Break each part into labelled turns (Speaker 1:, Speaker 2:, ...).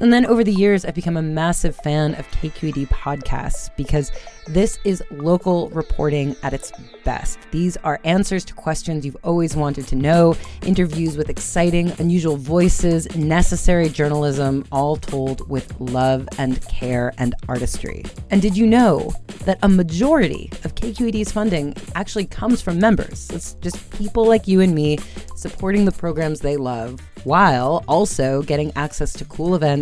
Speaker 1: And then over the years, I've become a massive fan of KQED podcasts because this is local reporting at its best. These are answers to questions you've always wanted to know, interviews with exciting, unusual voices, necessary journalism, all told with love and care and artistry. And did you know that a majority of KQED's funding actually comes from members? It's just people like you and me supporting the programs they love while also getting access to cool events,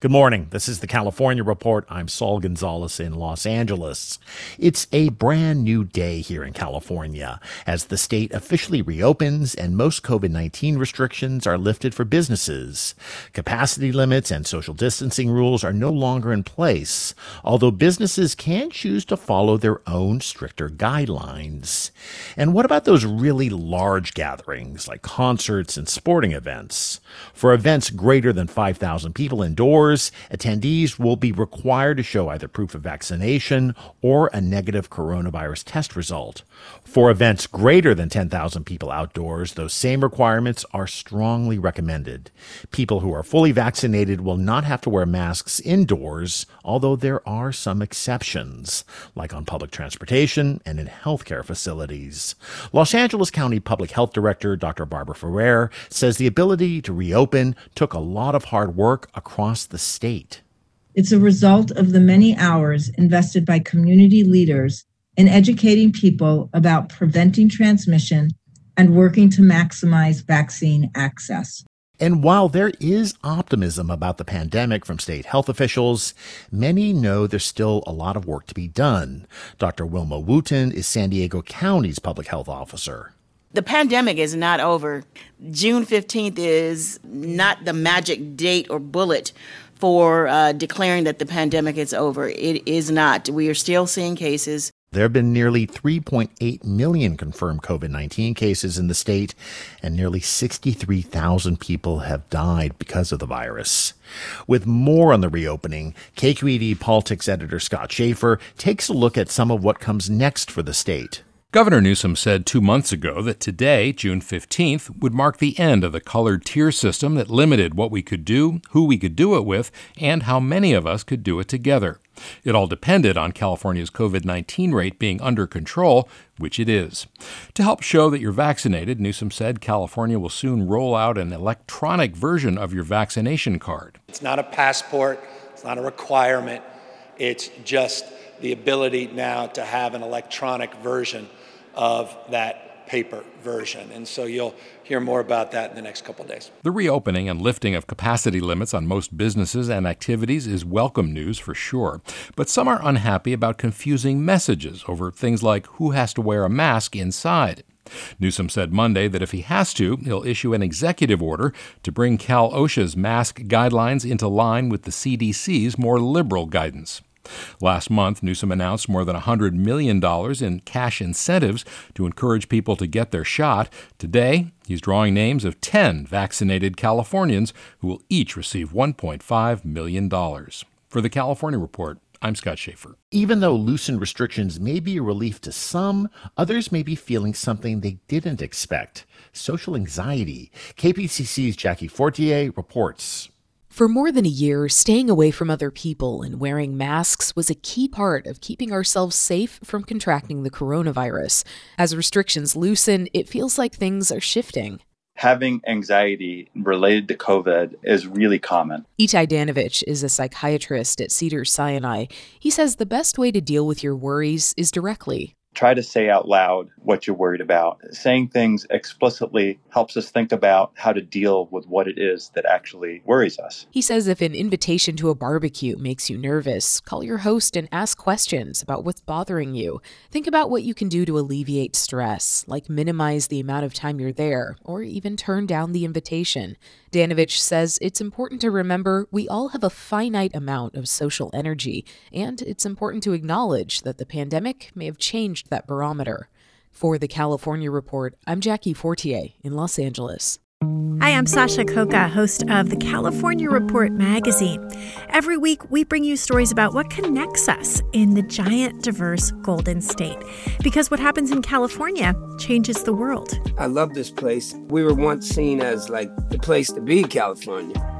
Speaker 2: Good morning. This is the California Report. I'm Saul Gonzalez in Los Angeles. It's a brand new day here in California as the state officially reopens and most COVID-19 restrictions are lifted for businesses. Capacity limits and social distancing rules are no longer in place, although businesses can choose to follow their own stricter guidelines. And what about those really large gatherings like concerts and sporting events? For events greater than 5,000 people indoors, attendees will be required to show either proof of vaccination or a negative coronavirus test result. For events greater than 10,000 people outdoors, those same requirements are strongly recommended. People who are fully vaccinated will not have to wear masks indoors, although there are some exceptions, like on public transportation and in healthcare facilities. Los Angeles County Public Health Director Dr. Barbara Ferrer says the ability to reopen took a lot of hard work across the state.
Speaker 3: It's a result of the many hours invested by community leaders in educating people about preventing transmission and working to maximize vaccine access.
Speaker 2: And while there is optimism about the pandemic from state health officials, many know there's still a lot of work to be done. Dr. Wilma Wooten is San Diego County's public health officer.
Speaker 4: The pandemic is not over. June 15th is not the magic date or bullet for uh, declaring that the pandemic is over. It is not. We are still seeing cases.
Speaker 2: There have been nearly 3.8 million confirmed COVID 19 cases in the state, and nearly 63,000 people have died because of the virus. With more on the reopening, KQED politics editor Scott Shafer takes a look at some of what comes next for the state.
Speaker 5: Governor Newsom said two months ago that today, June 15th, would mark the end of the colored tier system that limited what we could do, who we could do it with, and how many of us could do it together. It all depended on California's COVID 19 rate being under control, which it is. To help show that you're vaccinated, Newsom said California will soon roll out an electronic version of your vaccination card.
Speaker 6: It's not a passport, it's not a requirement, it's just the ability now to have an electronic version of that paper version. And so you'll hear more about that in the next couple days.
Speaker 5: The reopening and lifting of capacity limits on most businesses and activities is welcome news for sure. But some are unhappy about confusing messages over things like who has to wear a mask inside. Newsom said Monday that if he has to, he'll issue an executive order to bring Cal OSHA's mask guidelines into line with the CDC's more liberal guidance. Last month, Newsom announced more than $100 million in cash incentives to encourage people to get their shot. Today, he's drawing names of 10 vaccinated Californians who will each receive $1.5 million. For the California Report, I'm Scott Shafer.
Speaker 2: Even though loosened restrictions may be a relief to some, others may be feeling something they didn't expect social anxiety. KPCC's Jackie Fortier reports.
Speaker 7: For more than a year, staying away from other people and wearing masks was a key part of keeping ourselves safe from contracting the coronavirus. As restrictions loosen, it feels like things are shifting.
Speaker 8: Having anxiety related to COVID is really common.
Speaker 7: Itai Danovitch is a psychiatrist at Cedars Sinai. He says the best way to deal with your worries is directly.
Speaker 8: Try to say out loud what you're worried about. Saying things explicitly helps us think about how to deal with what it is that actually worries us.
Speaker 7: He says if an invitation to a barbecue makes you nervous, call your host and ask questions about what's bothering you. Think about what you can do to alleviate stress, like minimize the amount of time you're there, or even turn down the invitation. Danovitch says it's important to remember we all have a finite amount of social energy, and it's important to acknowledge that the pandemic may have changed that barometer. For the California Report, I'm Jackie Fortier in Los Angeles.
Speaker 9: Hi, I'm Sasha Khokha, host of the California Report magazine. Every week, we bring you stories about what connects us in the giant, diverse Golden State. Because what happens in California changes the world.
Speaker 10: I love this place. We were once seen as like the place to be, California.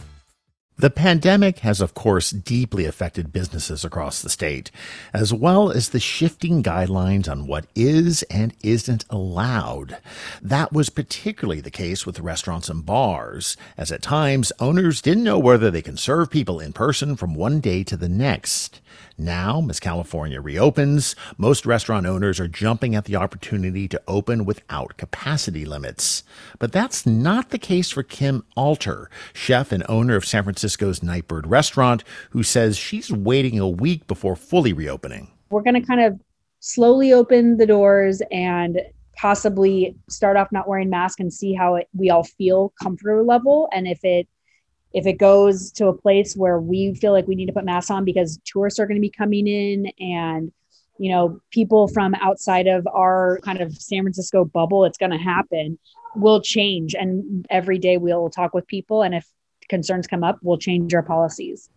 Speaker 2: The pandemic has, of course, deeply affected businesses across the state, as well as the shifting guidelines on what is and isn't allowed. That was particularly the case with restaurants and bars, as at times owners didn't know whether they can serve people in person from one day to the next. Now, as California reopens, most restaurant owners are jumping at the opportunity to open without capacity limits. But that's not the case for Kim Alter, chef and owner of San Francisco's Nightbird restaurant, who says she's waiting a week before fully reopening.
Speaker 11: We're going to kind of slowly open the doors and possibly start off not wearing masks and see how it, we all feel comfort level and if it if it goes to a place where we feel like we need to put masks on because tourists are going to be coming in and you know people from outside of our kind of san francisco bubble it's going to happen will change and every day we'll talk with people and if concerns come up we'll change our policies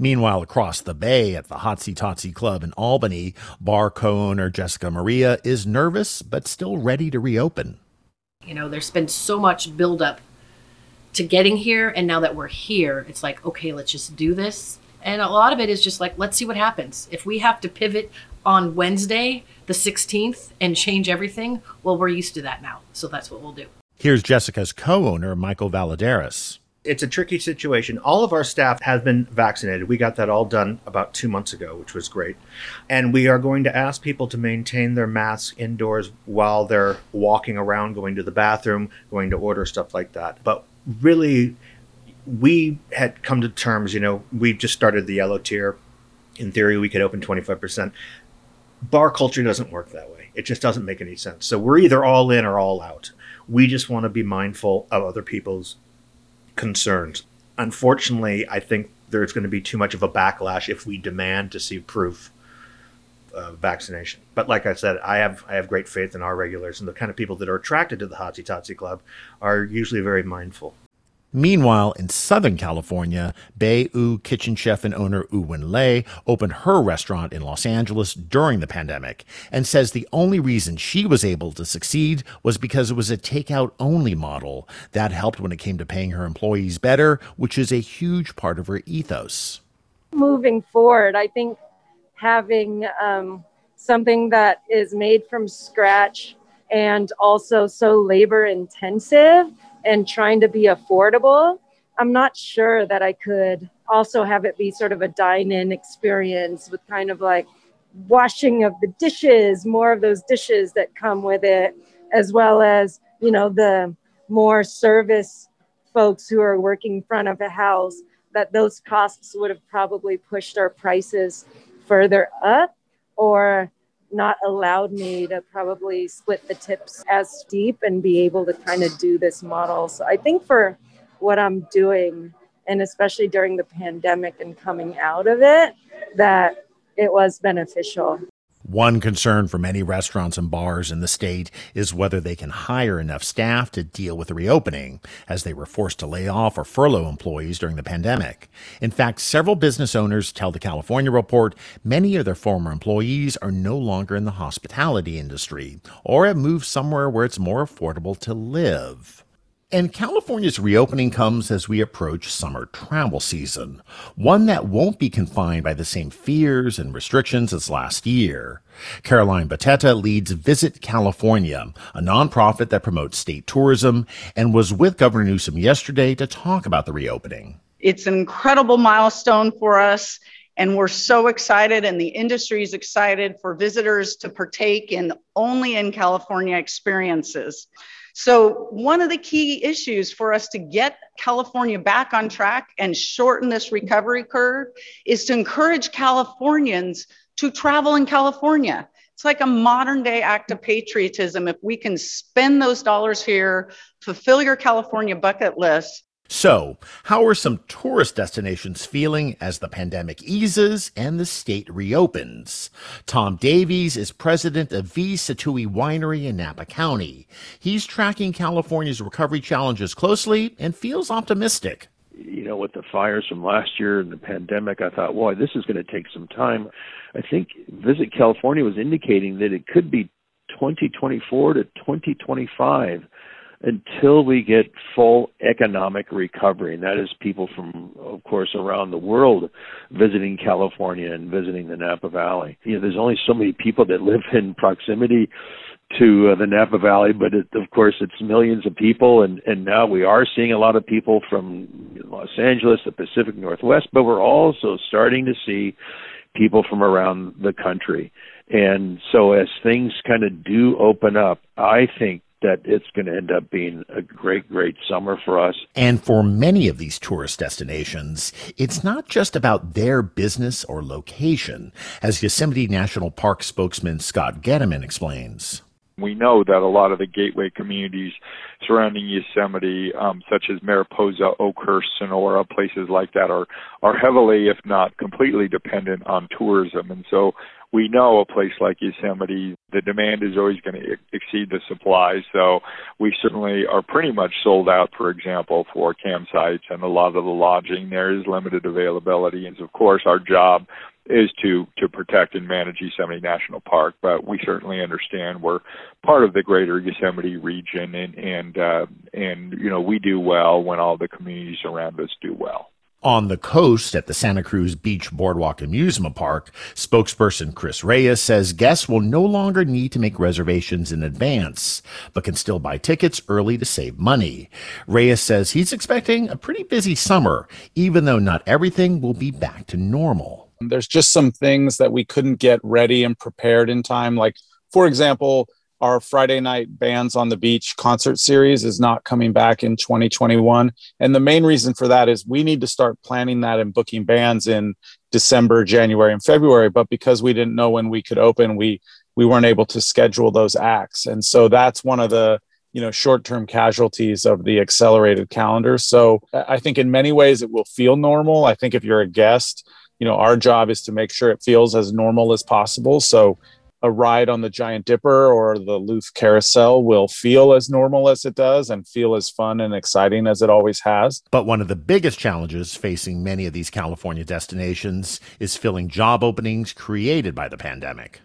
Speaker 2: Meanwhile, across the bay at the Hotsy Totsy Club in Albany, bar co owner Jessica Maria is nervous but still ready to reopen.
Speaker 12: You know, there's been so much buildup to getting here and now that we're here it's like okay let's just do this and a lot of it is just like let's see what happens if we have to pivot on wednesday the 16th and change everything well we're used to that now so that's what we'll do
Speaker 2: Here's Jessica's co owner, Michael Valladares.
Speaker 13: It's a tricky situation. All of our staff has been vaccinated. We got that all done about two months ago, which was great. And we are going to ask people to maintain their masks indoors while they're walking around, going to the bathroom, going to order, stuff like that. But really, we had come to terms, you know, we just started the yellow tier. In theory, we could open 25%. Bar culture doesn't work that way. It just doesn't make any sense. So we're either all in or all out. We just want to be mindful of other people's concerns. Unfortunately, I think there's going to be too much of a backlash if we demand to see proof of vaccination. But like I said, I have I have great faith in our regulars and the kind of people that are attracted to the Hotsy Totsy Club are usually very mindful.
Speaker 2: Meanwhile, in Southern California, Be U kitchen chef and owner Uyen Le opened her restaurant in Los Angeles during the pandemic and says the only reason she was able to succeed was because it was a takeout only model. That helped when it came to paying her employees better, which is a huge part of her ethos.
Speaker 14: Moving forward, I think having um, something that is made from scratch and also so labor intensive and trying to be affordable, I'm not sure that I could also have it be sort of a dine in experience with kind of like washing of the dishes, more of those dishes that come with it, as well as, you know, the more service folks who are working in front of a house, that those costs would have probably pushed our prices further up or not allowed me to probably split the tips as deep and be able to kind of do this model. So I think for what I'm doing and especially during the pandemic and coming out of it, that it was beneficial.
Speaker 2: One concern for many restaurants and bars in the state is whether they can hire enough staff to deal with the reopening, as they were forced to lay off or furlough employees during the pandemic. In fact, several business owners tell the California Report many of their former employees are no longer in the hospitality industry or have moved somewhere where it's more affordable to live. And California's reopening comes as we approach summer travel season, one that won't be confined by the same fears and restrictions as last year. Caroline Beteta leads Visit California, a nonprofit that promotes state tourism, and was with Governor Newsom yesterday to talk about the reopening.
Speaker 15: It's an incredible milestone for us. And we're so excited, and the industry is excited for visitors to partake in only in California experiences. So, one of the key issues for us to get California back on track and shorten this recovery curve is to encourage Californians to travel in California. It's like a modern day act of patriotism. If we can spend those dollars here, fulfill your California bucket list,
Speaker 2: so, how are some tourist destinations feeling as the pandemic eases and the state reopens? Tom Davies is president of V. Sattui Winery in Napa County. He's tracking California's recovery challenges closely and feels optimistic.
Speaker 16: You know, with the fires from last year and the pandemic, I thought, boy, this is going to take some time. I think Visit California was indicating that it could be 2024 to 2025 until we get full economic recovery. And that is people from, of course, around the world visiting California and visiting the Napa Valley. You know, there's only so many people that live in proximity to uh, the Napa Valley, but it, of course it's millions of people, and and now we are seeing a lot of people from Los Angeles, the Pacific Northwest, but we're also starting to see people from around the country. And so as things kind of do open up, I think that it's going to end up being a great, great summer for us.
Speaker 2: And for many of these tourist destinations, it's not just about their business or location, as Yosemite National Park spokesman Scott Gediman explains.
Speaker 17: We know that a lot of the gateway communities surrounding Yosemite, um, such as Mariposa, Oakhurst, Sonora, places like that, are are heavily, if not completely, dependent on tourism. And so we know a place like Yosemite, the demand is always going to exceed the supply. So we certainly are pretty much sold out, for example, for campsites and a lot of the lodging. There is limited availability. And of course, our job is to to protect and manage Yosemite National Park, but we certainly understand we're part of the greater Yosemite region, and and uh, and you know we do well when all the communities around us do well.
Speaker 2: On the coast at the Santa Cruz Beach Boardwalk Amusement Park, spokesperson Kris Reyes says guests will no longer need to make reservations in advance, but can still buy tickets early to save money. Reyes says he's expecting a pretty busy summer, even though not everything will be back to normal.
Speaker 18: There's just some things that we couldn't get ready and prepared in time. Like, for example, our Friday night bands on the beach concert series is not coming back in 2021. And the main reason for that is we need to start planning that and booking bands in December, January, and February. But because we didn't know when we could open, we we weren't able to schedule those acts. And so that's one of the you know short-term casualties of the accelerated calendar. So I think in many ways it will feel normal. I think if you're a guest, you know, our job is to make sure it feels as normal as possible. So a ride on the Giant Dipper or the Looff Carousel will feel as normal as it does and feel as fun and exciting as it always has.
Speaker 2: But one of the biggest challenges facing many of these California destinations is filling job openings created by the pandemic.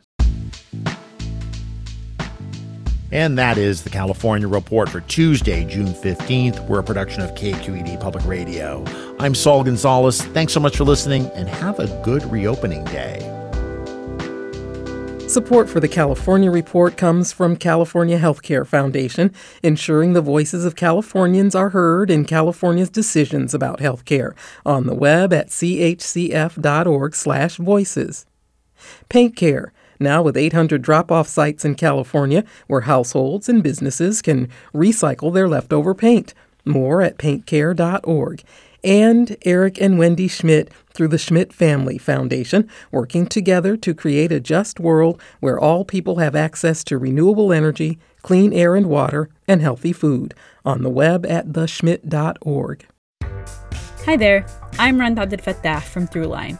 Speaker 2: And that is the California Report for Tuesday, June 15th. We're a production of KQED Public Radio. I'm Saul Gonzalez. Thanks so much for listening and have a good reopening day.
Speaker 19: Support for the California Report comes from California Healthcare Foundation, ensuring the voices of Californians are heard in California's decisions about healthcare. On the web at chcf.org/voices. Paint Care, now with 800 drop-off sites in California where households and businesses can recycle their leftover paint. More at paintcare.org and Eric and Wendy Schmidt through the Schmidt Family Foundation, working together to create a just world where all people have access to renewable energy, clean air and water, and healthy food. On the web at theschmidt.org.
Speaker 20: Hi there, I'm Rund Abdelfatah from Throughline.